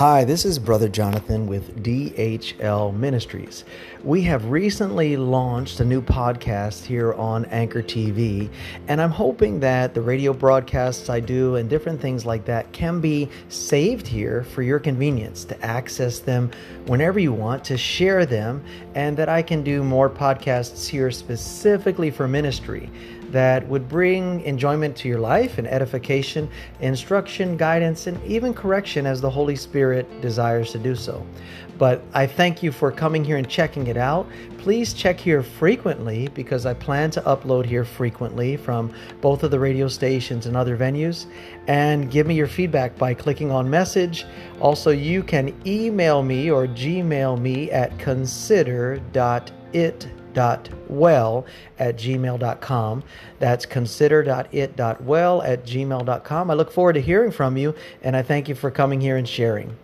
Hi, this is Brother Jonathan with DHL Ministries. We have recently launched a new podcast here on Anchor TV, and I'm hoping that the radio broadcasts I do and different things like that can be saved here for your convenience to access them whenever you want, to share them, and that I can do more podcasts here specifically for ministry that would bring enjoyment to your life and edification, instruction, guidance, and even correction as the Holy Spirit desires to do so. But I thank you for coming here and checking it out. Please check here frequently because I plan to upload here frequently from both of the radio stations and other venues. And give me your feedback by clicking on message. Also, you can email me or Gmail me at consider.it well at gmail.com. That's consider.it.well at gmail.com. I look forward to hearing from you, and I thank you for coming here and sharing.